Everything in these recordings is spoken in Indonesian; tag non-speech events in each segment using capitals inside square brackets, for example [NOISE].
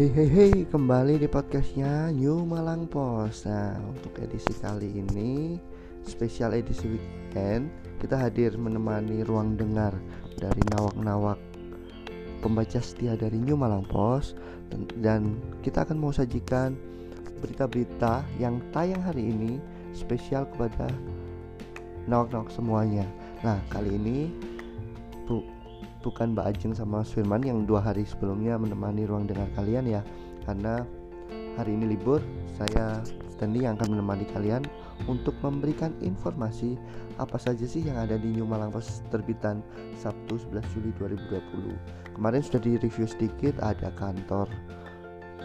Hei hei hei kembali di podcastnya New Malang Post Nah untuk edisi kali ini Spesial edisi weekend Kita hadir menemani ruang dengar Dari nawak-nawak Pembaca setia dari New Malang Post Dan, kita akan mau sajikan Berita-berita yang tayang hari ini Spesial kepada Nawak-nawak semuanya. Nah kali ini Bu bukan Mbak Ajeng sama Mas Firman yang dua hari sebelumnya menemani ruang dengar kalian ya. Karena hari ini libur saya Stanley yang akan menemani kalian untuk memberikan informasi apa saja sih yang ada di New Malang Post terbitan Sabtu 11 Juli 2020 kemarin sudah di review sedikit ada kantor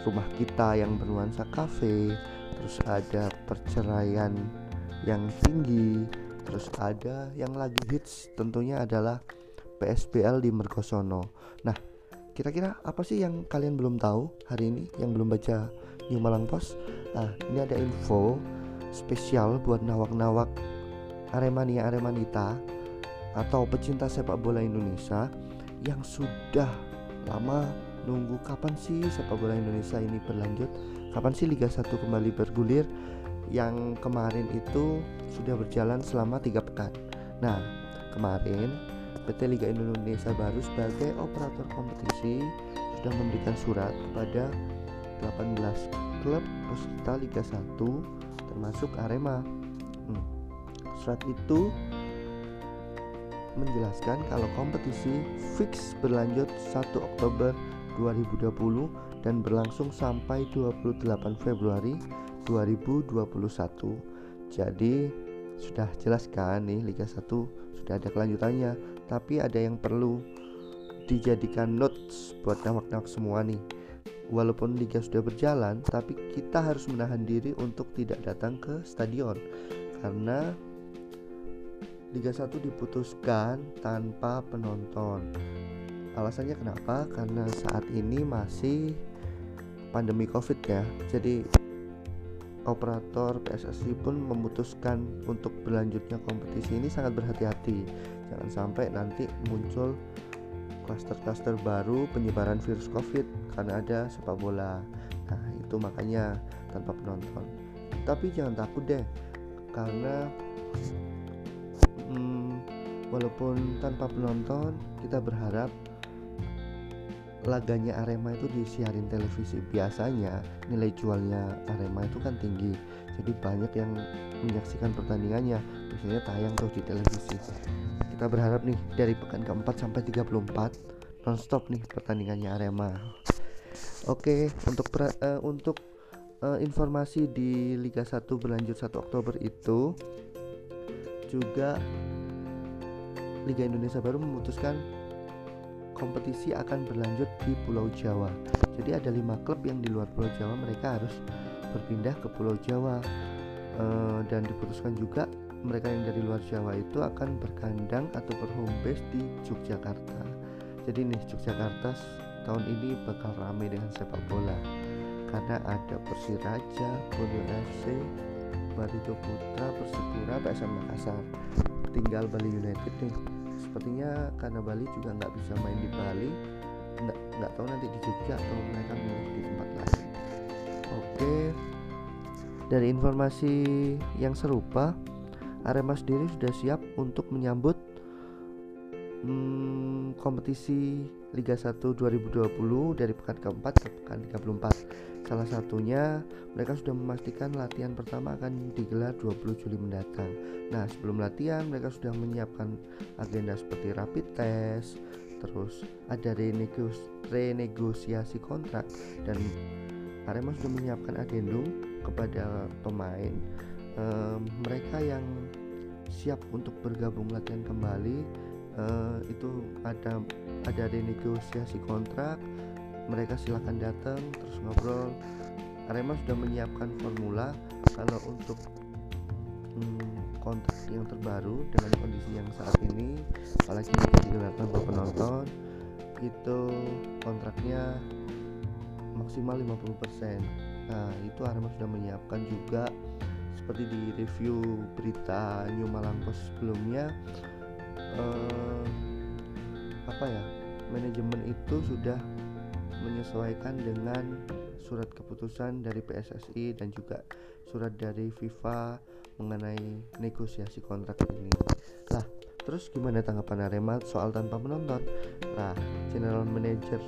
rumah kita yang bernuansa kafe terus ada perceraian yang tinggi terus ada yang lagi hits tentunya adalah PSBL di Mergosono. Nah, kira-kira apa sih yang kalian belum tahu hari ini yang belum baca New Malang Post? Nah, ini ada info spesial buat nawak-nawak Aremania Aremanita atau pecinta sepak bola Indonesia yang sudah lama nunggu kapan sih sepak bola Indonesia ini berlanjut kapan sih Liga 1 kembali bergulir yang kemarin itu sudah berjalan selama tiga pekan nah kemarin PT Liga Indonesia baru sebagai operator kompetisi sudah memberikan surat kepada 18 klub peserta Liga 1 termasuk Arema. Hmm. Surat itu menjelaskan kalau kompetisi fix berlanjut 1 Oktober 2020 dan berlangsung sampai 28 Februari 2021. Jadi sudah jelas kan nih Liga 1 sudah ada kelanjutannya tapi ada yang perlu dijadikan notes buat nawak-nawak semua nih. Walaupun liga sudah berjalan tapi kita harus menahan diri untuk tidak datang ke stadion. Karena Liga 1 diputuskan tanpa penonton. Alasannya kenapa? Karena saat ini masih pandemi covid ya. Jadi operator PSSI pun memutuskan untuk berlanjutnya kompetisi ini sangat berhati-hati. Jangan sampai nanti muncul klaster-klaster baru penyebaran virus covid karena ada sepak bola. Nah itu makanya tanpa penonton. Tapi jangan takut deh karena hmm, walaupun tanpa penonton kita berharap laganya Arema itu disiarin televisi biasanya nilai jualnya Arema itu kan tinggi. Jadi banyak yang menyaksikan pertandingannya. Biasanya tayang tuh di televisi. Kita berharap nih dari pekan keempat sampai 34 nonstop nih pertandingannya Arema. Oke, untuk pra, uh, untuk uh, informasi di Liga 1 berlanjut 1 Oktober itu juga Liga Indonesia baru memutuskan kompetisi akan berlanjut di Pulau Jawa. Jadi ada lima klub yang di luar Pulau Jawa mereka harus berpindah ke Pulau Jawa uh, dan diputuskan juga mereka yang dari luar Jawa itu akan berkandang atau berhome base di Yogyakarta. Jadi nih Yogyakarta tahun ini bakal ramai dengan sepak bola karena ada Persiraja, Borneo FC, Barito Putra, Persipura, PSM Makassar. Tinggal Bali United nih. Sepertinya karena Bali juga nggak bisa main di Bali, nggak nggak tahu nanti di Jogja atau mereka milih di tempat lain. Oke, dari informasi yang serupa, Arema sendiri sudah siap untuk menyambut hmm, kompetisi Liga 1 2020 dari pekan keempat ke pekan 34 salah satunya mereka sudah memastikan latihan pertama akan digelar 20 Juli mendatang. Nah sebelum latihan mereka sudah menyiapkan agenda seperti rapid test terus ada renegos renegosiasi kontrak dan Arema sudah menyiapkan adendum kepada pemain. Uh, mereka yang siap untuk bergabung latihan kembali uh, itu ada ada renegosiasi kontrak mereka silahkan datang terus ngobrol. Arema sudah menyiapkan formula. Kalau untuk hmm, kontrak yang terbaru dengan kondisi yang saat ini apalagi jika digelar tanpa penonton itu kontraknya maksimal 50% nah itu Arema sudah menyiapkan juga. Seperti di review berita New Malang Post sebelumnya uh, apa ya manajemen itu sudah menyesuaikan dengan surat keputusan dari PSSI dan juga surat dari FIFA mengenai negosiasi kontrak ini. Lah, terus gimana tanggapan Arema soal tanpa penonton? Nah, General Manager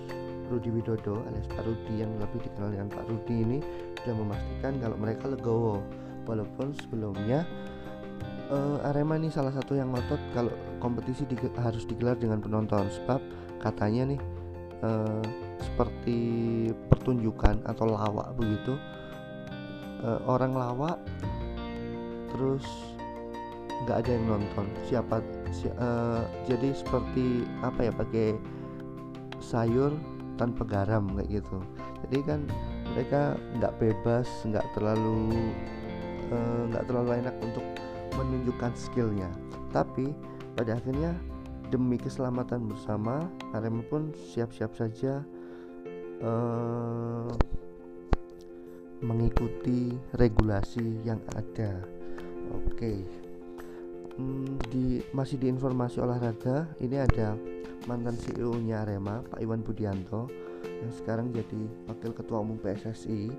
Rudi Widodo alias Pak Rudi yang lebih dikenal dengan Pak Rudi ini sudah memastikan kalau mereka legowo walaupun sebelumnya uh, Arema ini salah satu yang ngotot kalau kompetisi di, harus digelar dengan penonton sebab katanya nih uh, seperti pertunjukan atau lawak begitu. Uh, orang lawak terus nggak ada yang nonton. Siapa si, uh, jadi seperti apa ya pakai sayur tanpa garam kayak gitu. Jadi kan mereka nggak bebas nggak terlalu nggak uh, terlalu enak untuk menunjukkan skillnya. Tapi pada akhirnya demi keselamatan bersama Arema pun siap-siap saja uh, mengikuti regulasi yang ada. Oke. Hmm, di masih di informasi olahraga ini ada mantan CEO nya Arema Pak Iwan Budianto yang sekarang jadi wakil ketua umum PSSI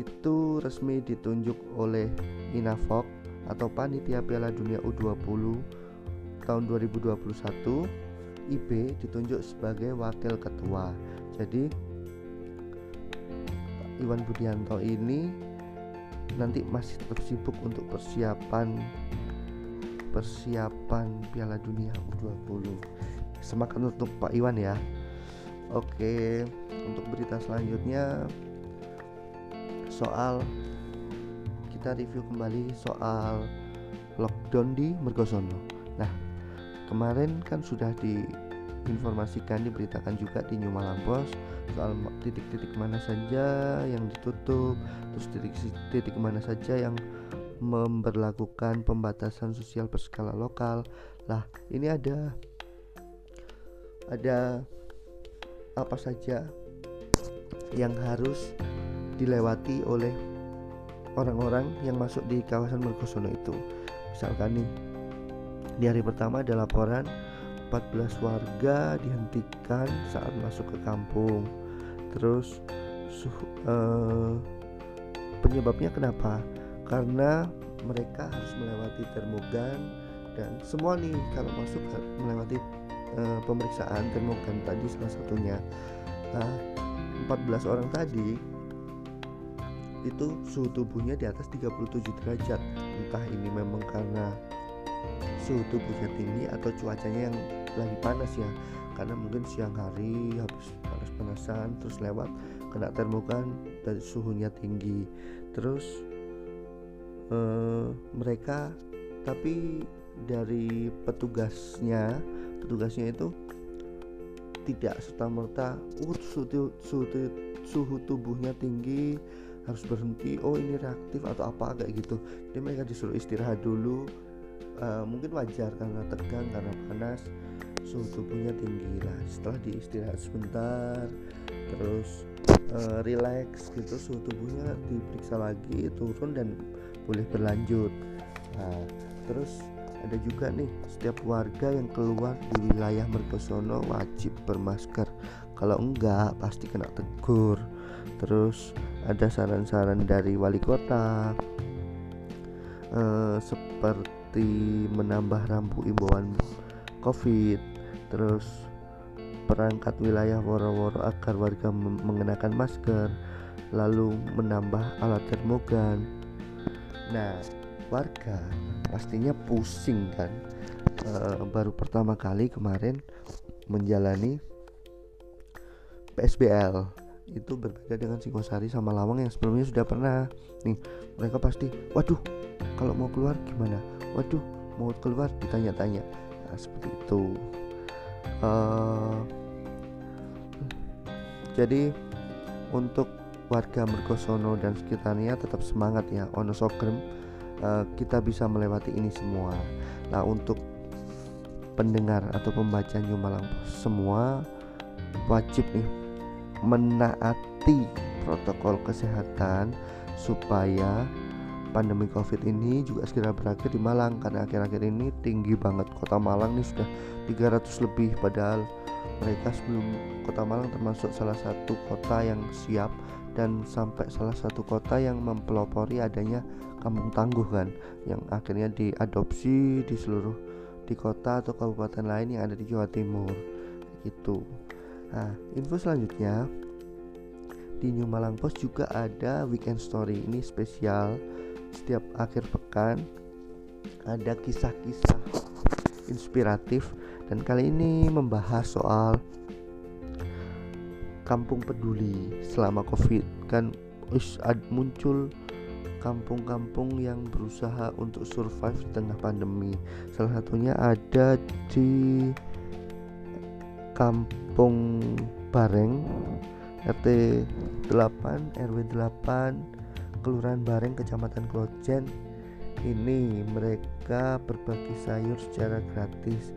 itu resmi ditunjuk oleh Inafok atau Panitia Piala Dunia U20 tahun 2021 IB ditunjuk sebagai wakil ketua. Jadi Iwan Budianto ini nanti masih tetap sibuk untuk persiapan persiapan Piala Dunia U20. Semangat untuk Pak Iwan ya. Oke, untuk berita selanjutnya soal kita review kembali soal lockdown di Mergosono. Nah, kemarin kan sudah diinformasikan diberitakan juga di New Malang Post soal titik-titik mana saja yang ditutup, terus titik-titik mana saja yang memperlakukan pembatasan sosial berskala lokal. Lah, ini ada ada apa saja yang harus dilewati oleh orang-orang yang masuk di kawasan Mergosono itu misalkan nih di hari pertama ada laporan 14 warga dihentikan saat masuk ke kampung. Terus suhu, eh, penyebabnya kenapa? Karena mereka harus melewati termogan dan semua nih kalau masuk melewati eh, pemeriksaan termogan tadi salah satunya. Nah 14 orang tadi itu suhu tubuhnya di atas 37 derajat. Entah ini memang karena suhu tubuhnya tinggi atau cuacanya yang lagi panas ya. Karena mungkin siang hari habis panas-panasan terus lewat kena termogan dan suhunya tinggi. Terus eh, mereka tapi dari petugasnya petugasnya itu tidak serta merta uh, suhu, suhu, suhu tubuhnya tinggi harus berhenti. Oh ini reaktif atau apa? Kayak gitu. Jadi mereka disuruh istirahat dulu uh, mungkin wajar karena tegang karena panas suhu tubuhnya tinggi lah. Setelah diistirahat sebentar terus uh, relax gitu suhu tubuhnya diperiksa lagi turun dan boleh berlanjut. Nah terus ada juga nih setiap warga yang keluar di wilayah Mertosono wajib bermasker. Kalau enggak pasti kena tegur. Terus ada saran-saran dari wali kota. Uh, seperti menambah rambu imbauan covid terus perangkat wilayah woro-woro agar warga mengenakan masker lalu menambah alat termogan. Nah warga pastinya pusing kan? Uh, baru pertama kali kemarin menjalani PSBL itu berbeda dengan Singosari sama Lawang yang sebelumnya sudah pernah. Nih mereka pasti waduh kalau mau keluar gimana waduh mau keluar ditanya-tanya. Nah, seperti itu. Uh, jadi untuk warga Mergosono dan sekitarnya tetap semangat ya Ono Sogrem. Uh, kita bisa melewati ini semua. Nah untuk pendengar atau pembaca New Malang semua wajib nih menaati protokol kesehatan supaya pandemi covid ini juga segera berakhir di Malang karena akhir-akhir ini tinggi banget. Kota Malang nih sudah 300 lebih padahal mereka sebelum kota Malang termasuk salah satu kota yang siap dan sampai salah satu kota yang mempelopori adanya kampung tangguh kan yang akhirnya diadopsi di seluruh di kota atau kabupaten lain yang ada di Jawa Timur. Gitu. Nah info selanjutnya di New Malang Post juga ada weekend story. Ini spesial setiap akhir pekan ada kisah-kisah inspiratif. Dan kali ini membahas soal kampung peduli. Selama covid kan muncul kampung-kampung yang berusaha untuk survive di tengah pandemi. Salah satunya ada di kampung Bareng RT 8 RW 8 Kelurahan Bareng Kecamatan Klojen. Ini mereka berbagi sayur secara gratis.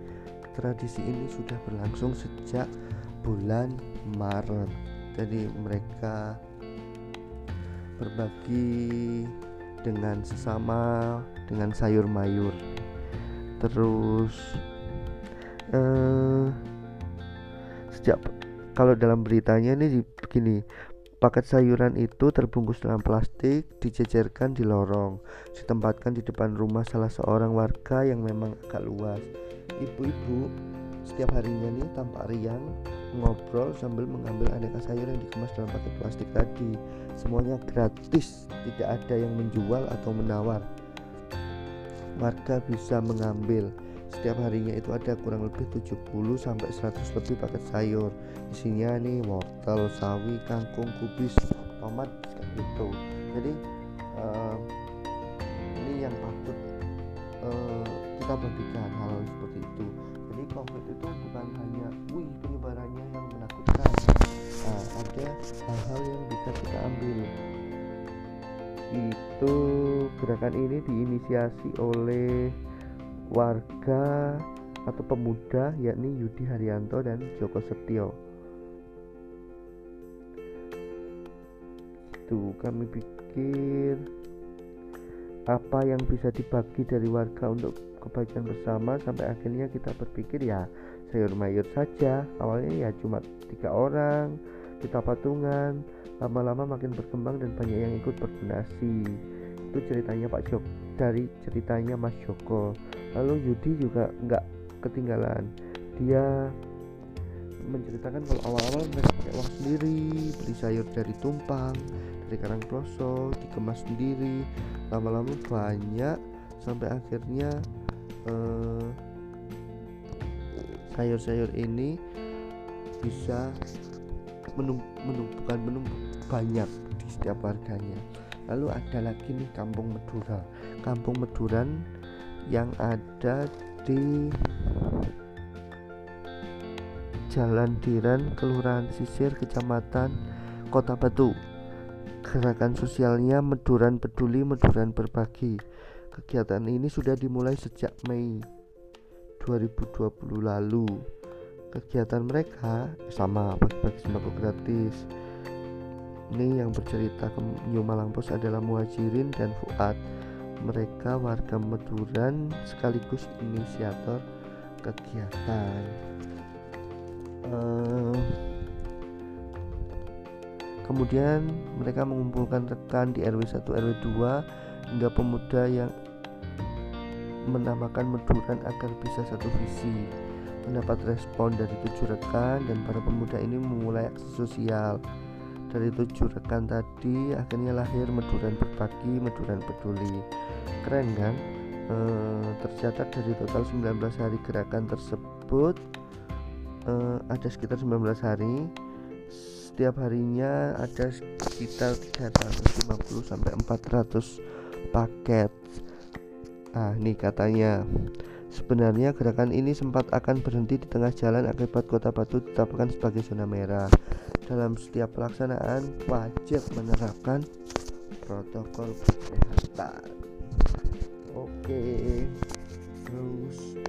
Tradisi ini sudah berlangsung sejak bulan Maret. Jadi mereka berbagi dengan sesama dengan sayur mayur. Terus eh, sejak kalau dalam beritanya ini begini paket sayuran itu terbungkus dalam plastik dijejerkan di lorong ditempatkan di depan rumah salah seorang warga yang memang agak luas. Ibu-ibu setiap harinya nih tampak riang ngobrol sambil mengambil aneka sayur yang dikemas dalam paket plastik tadi. Semuanya gratis tidak ada yang menjual atau menawar. Warga bisa mengambil setiap harinya itu ada kurang lebih 70 sampai 100 lebih paket sayur. Isinya nih wortel, sawi, kangkung, kubis, tomat gitu. Jadi uh, ini yang patut uh, kita bagikan hal seperti itu. Jadi covid itu bukan hanya wih penyebarannya yang menakutkan. Nah, ada hal-hal yang bisa kita ambil. Itu gerakan ini diinisiasi oleh warga atau pemuda yakni Yudi Haryanto dan Joko Setio. Itu kami pikir apa yang bisa dibagi dari warga untuk kebaikan bersama. Sampai akhirnya kita berpikir ya sayur mayur saja. Awalnya ya cuma tiga orang kita patungan. Lama-lama makin berkembang dan banyak yang ikut berdonasi. Itu ceritanya Pak Jok dari ceritanya Mas Joko. Lalu Yudi juga nggak ketinggalan. Dia menceritakan kalau awal-awal mereka pakai uang sendiri beli sayur dari tumpang dari karang kloso dikemas sendiri. Lama-lama banyak sampai akhirnya eh, sayur-sayur ini bisa menumpukan menumpuk banyak di setiap warganya. Lalu ada lagi nih kampung Medura kampung Meduran yang ada di Jalan Diran Kelurahan Sisir Kecamatan Kota Batu. Gerakan sosialnya Meduran Peduli Meduran Berbagi. Kegiatan ini sudah dimulai sejak Mei 2020 lalu. Kegiatan mereka sama bagi-bagi sembako gratis. Ini yang bercerita ke New Malang Pos adalah Muhajirin dan Fuad Mereka warga Meduran sekaligus inisiator kegiatan uh, Kemudian mereka mengumpulkan rekan di RW 1 RW 2 hingga pemuda yang menamakan Meduran agar bisa satu visi. Mendapat respon dari tujuh rekan dan para pemuda ini memulai aksi sosial. Dari tujuh rekan tadi akhirnya lahir Meduran Berbagi, Meduran Peduli. Keren kan? E, tercatat dari total 19 hari gerakan tersebut e, ada sekitar 19 hari setiap harinya ada sekitar 350 sampai 400 paket ah nih katanya Sebenarnya gerakan ini sempat akan berhenti di tengah jalan akibat kota Batu ditetapkan sebagai zona merah. Dalam setiap pelaksanaan wajib menerapkan protokol kesehatan. Oke, terus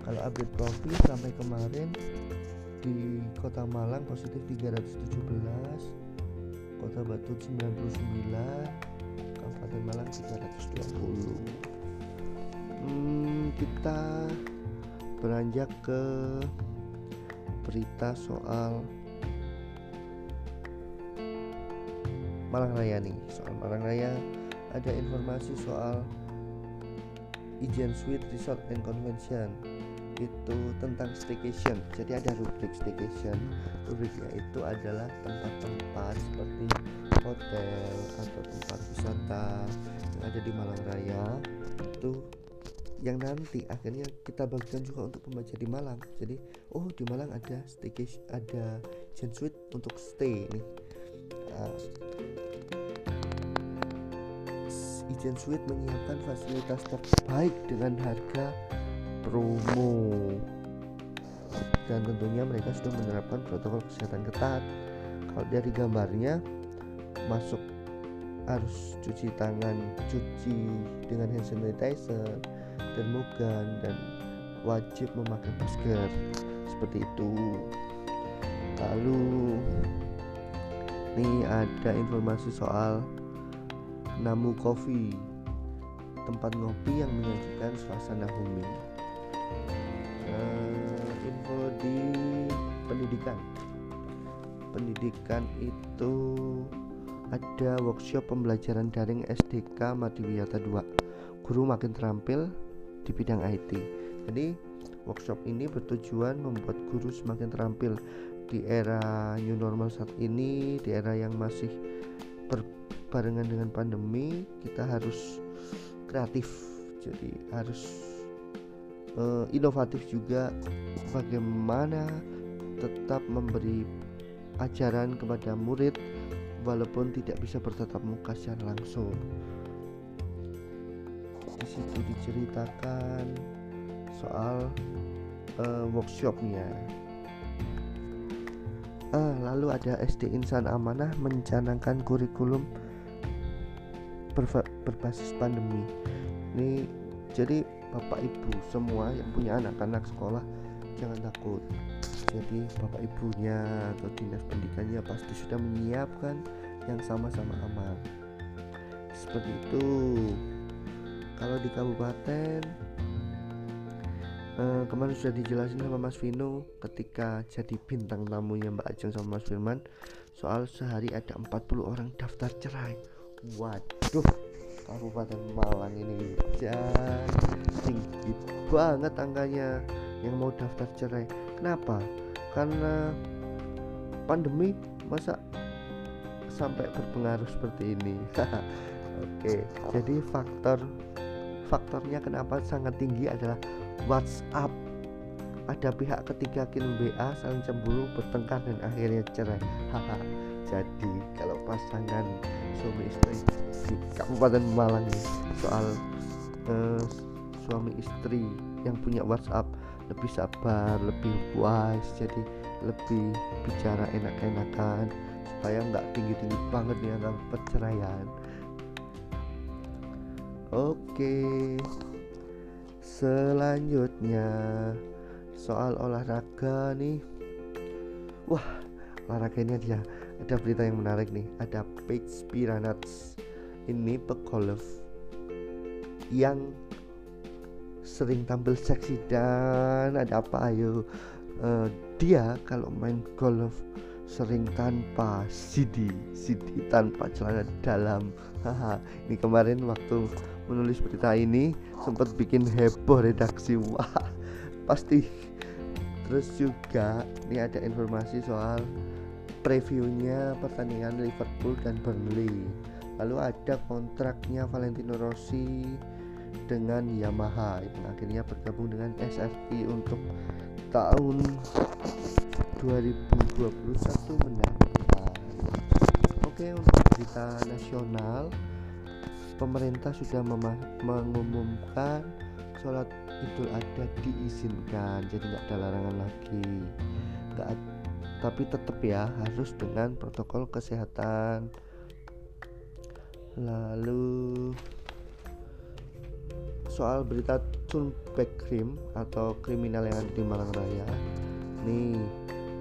kalau update profil sampai kemarin di Kota Malang positif 317 Kota Batu 99 Kabupaten Malang 320 hmm, kita beranjak ke berita soal Malang Raya nih. Soal Malang Raya ada informasi soal Ijen Suite Resort and Convention. Itu tentang staycation. Jadi ada rubrik staycation. Rubriknya itu adalah tempat-tempat seperti hotel atau tempat wisata yang ada di Malang Raya itu yang nanti akhirnya kita bagikan juga untuk pembaca di Malang. Jadi oh di Malang ada staycation ada Gen Suite untuk stay nih uh, Ijen Suite menyiapkan fasilitas terbaik dengan harga promo. Dan tentunya mereka sudah menerapkan protokol kesehatan ketat. Kalau dari gambarnya masuk harus cuci tangan cuci dengan hand sanitizer termogan dan wajib memakai masker. Seperti itu. Lalu ini ada informasi soal Namu Coffee tempat ngopi yang menyajikan suasana homey uh, info di pendidikan. Pendidikan itu ada workshop pembelajaran daring SDK Madiwiyata 2 guru makin terampil di bidang IT. Jadi workshop ini bertujuan membuat guru semakin terampil di era new normal saat ini, di era yang masih berbarengan dengan pandemi, kita harus kreatif. Jadi harus uh, inovatif juga bagaimana tetap memberi ajaran kepada murid walaupun tidak bisa bertatap muka secara langsung di situ diceritakan soal uh, workshopnya. Uh, lalu ada SD Insan Amanah mencanangkan kurikulum berbasis pandemi. Ini jadi bapak ibu semua yang punya anak-anak sekolah jangan takut. Jadi bapak ibunya atau dinas pendidikannya pasti sudah menyiapkan yang sama-sama aman. Seperti itu kalau di kabupaten eh, kemarin sudah dijelasin sama Mas Vino ketika jadi bintang tamunya Mbak Ajeng sama Mas Firman soal sehari ada 40 orang daftar cerai. Waduh Kabupaten Malang ini jangan tinggi banget angkanya yang mau daftar cerai. Kenapa? Karena pandemi masa sampai berpengaruh seperti ini? [LAUGHS] Oke jadi faktor faktornya kenapa sangat tinggi adalah WhatsApp. Ada pihak ketiga kirim WA saling cemburu bertengkar dan akhirnya cerai. Haha. Jadi kalau pasangan suami istri di Kabupaten Malang nih soal uh, suami istri yang punya WhatsApp lebih sabar lebih wise jadi lebih bicara enak-enakan supaya nggak tinggi-tinggi banget nih angka perceraian Oke. Selanjutnya soal olahraga nih. Wah, olahraga ini dia ada berita yang menarik nih. Ada Paige Piranats. Ini pegolf yang sering tampil seksi dan ada apa ayo uh, dia kalau main golf sering tanpa CD CD tanpa celana dalam haha ini kemarin waktu menulis berita ini sempat bikin heboh redaksi. [LAUGHS] Wah pasti. Terus juga ini ada informasi soal previewnya pertandingan Liverpool dan Burnley. Lalu ada kontraknya Valentino Rossi dengan Yamaha. Yang akhirnya bergabung dengan SRI untuk tahun 2021 mendatang. Oke untuk berita nasional pemerintah sudah mengumumkan sholat idul adha diizinkan jadi nggak ada larangan lagi. Nggak tapi tetap ya harus dengan protokol kesehatan. Lalu soal berita turback crime atau kriminal yang ada di Malang Raya. Nih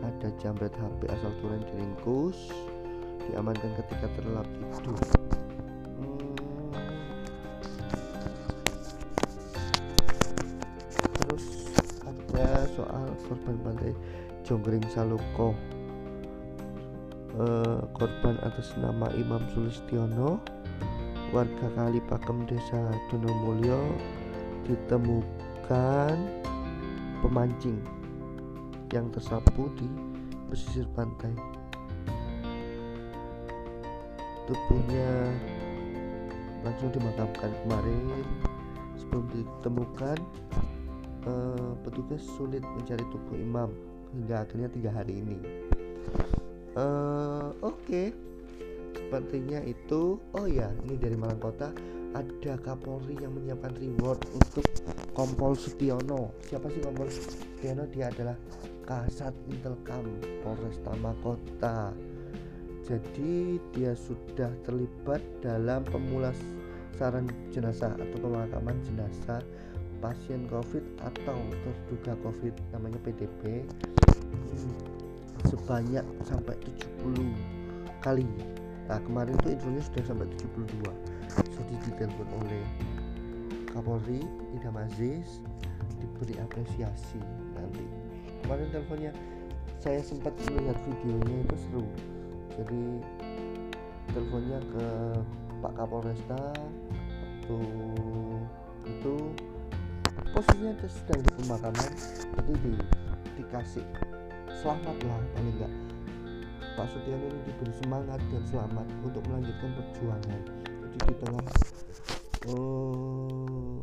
ada jambret HP asal turun diringkus diamankan ketika terlelap tidur Jonggring Saloko uh, korban atas nama Imam Sulistiono warga Kalipakem Desa Donomulyo ditemukan pemancing yang tersapu di pesisir pantai. Tubuhnya langsung dimakamkan kemarin sebelum ditemukan uh, petugas sulit mencari tubuh imam hingga akhirnya tiga hari ini. Uh, oke. Okay. sepertinya itu oh ya ini dari Malang Kota. Ada Kapolri yang menyiapkan reward untuk Kompol Sutiono. Siapa sih Kompol Sutiono? Dia adalah Kasat Intelkam Polresta Makota jadi dia sudah terlibat dalam pemulasaran jenazah atau pemakaman jenazah pasien COVID atau terduga COVID namanya PDP sebanyak sampai 70 kali. Nah kemarin itu infonya sudah sampai 72 jadi ditelepon oleh Kapolri Idam Aziz diberi apresiasi nanti. Kemarin teleponnya saya sempat melihat videonya itu seru. Jadi teleponnya ke Pak Kapolresta waktu itu posisinya sedang di pemakaman jadi di, dikasih selamat lah paling enggak. Pak Sutiono ini diberi semangat dan selamat untuk melanjutkan perjuangan. Jadi di tengah uh,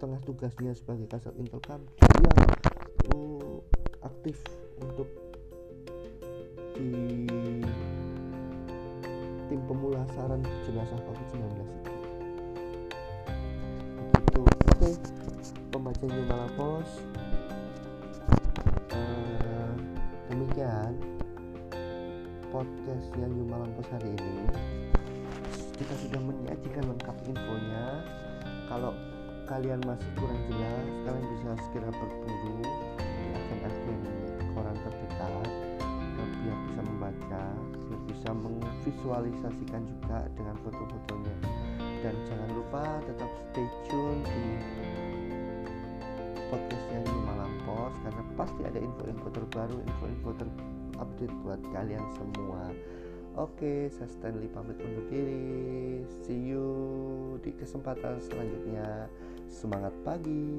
tengah tugasnya sebagai kasat intelkam dia uh, aktif untuk di tim pemulasaran jenazah COVID-19 itu pembaca Jumlah Pos uh, demikian podcast yang Malam Pos hari ini. Kita sudah menyajikan lengkap infonya. Kalau kalian masih kurang jelas kalian bisa segera berburu di agen-agen koran terdekat. Biar bisa membaca biar bisa memvisualisasikan juga dengan foto-fotonya. Dan jangan lupa tetap stay tune di podcastnya di Malam Pos karena pasti ada info-info terbaru info-info terupdate buat kalian semua Oke, saya Stanley pamit undur diri. See you di kesempatan selanjutnya. Semangat pagi.